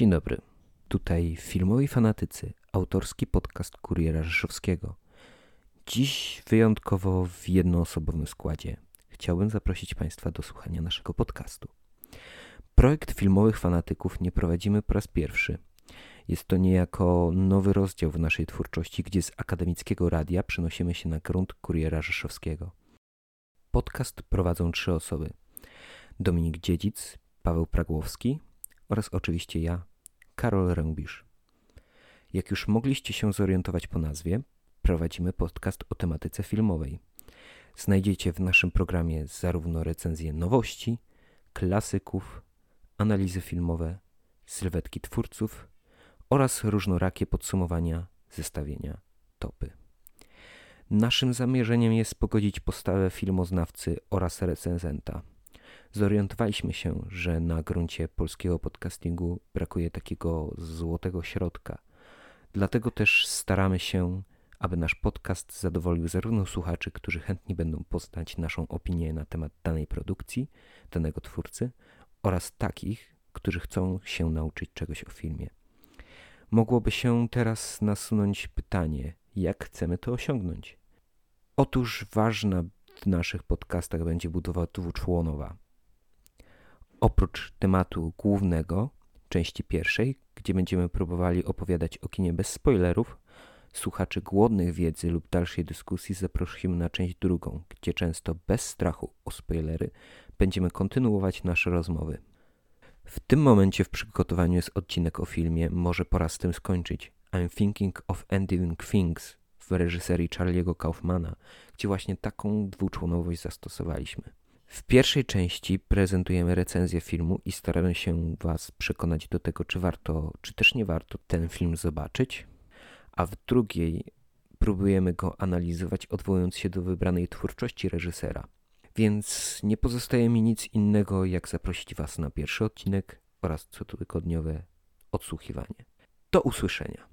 Dzień dobry. Tutaj Filmowi Fanatycy, autorski podcast Kuriera Rzeszowskiego. Dziś wyjątkowo w jednoosobowym składzie. Chciałbym zaprosić Państwa do słuchania naszego podcastu. Projekt Filmowych Fanatyków nie prowadzimy po raz pierwszy. Jest to niejako nowy rozdział w naszej twórczości, gdzie z akademickiego radia przenosimy się na grunt Kuriera Rzeszowskiego. Podcast prowadzą trzy osoby. Dominik Dziedzic, Paweł Pragłowski oraz oczywiście ja, Karol Rębisz. Jak już mogliście się zorientować po nazwie, prowadzimy podcast o tematyce filmowej. Znajdziecie w naszym programie zarówno recenzje nowości, klasyków, analizy filmowe, sylwetki twórców oraz różnorakie podsumowania, zestawienia, topy. Naszym zamierzeniem jest pogodzić postawę filmoznawcy oraz recenzenta – zorientowaliśmy się, że na gruncie polskiego podcastingu brakuje takiego złotego środka. Dlatego też staramy się, aby nasz podcast zadowolił zarówno słuchaczy, którzy chętni będą poznać naszą opinię na temat danej produkcji, danego twórcy, oraz takich, którzy chcą się nauczyć czegoś o filmie. Mogłoby się teraz nasunąć pytanie, jak chcemy to osiągnąć? Otóż ważna w naszych podcastach będzie budowa dwuczłonowa. Oprócz tematu głównego, części pierwszej, gdzie będziemy próbowali opowiadać o kinie bez spoilerów, słuchaczy głodnych wiedzy lub dalszej dyskusji zaprosimy na część drugą, gdzie często bez strachu o spoilery będziemy kontynuować nasze rozmowy. W tym momencie w przygotowaniu jest odcinek o filmie Może pora z tym skończyć. I'm thinking of ending things w reżyserii Charlie'ego Kaufmana, gdzie właśnie taką dwuczłonowość zastosowaliśmy. W pierwszej części prezentujemy recenzję filmu i staramy się Was przekonać do tego, czy warto, czy też nie warto ten film zobaczyć, a w drugiej próbujemy go analizować, odwołując się do wybranej twórczości reżysera. Więc nie pozostaje mi nic innego, jak zaprosić Was na pierwszy odcinek oraz cotygodniowe odsłuchiwanie. Do usłyszenia.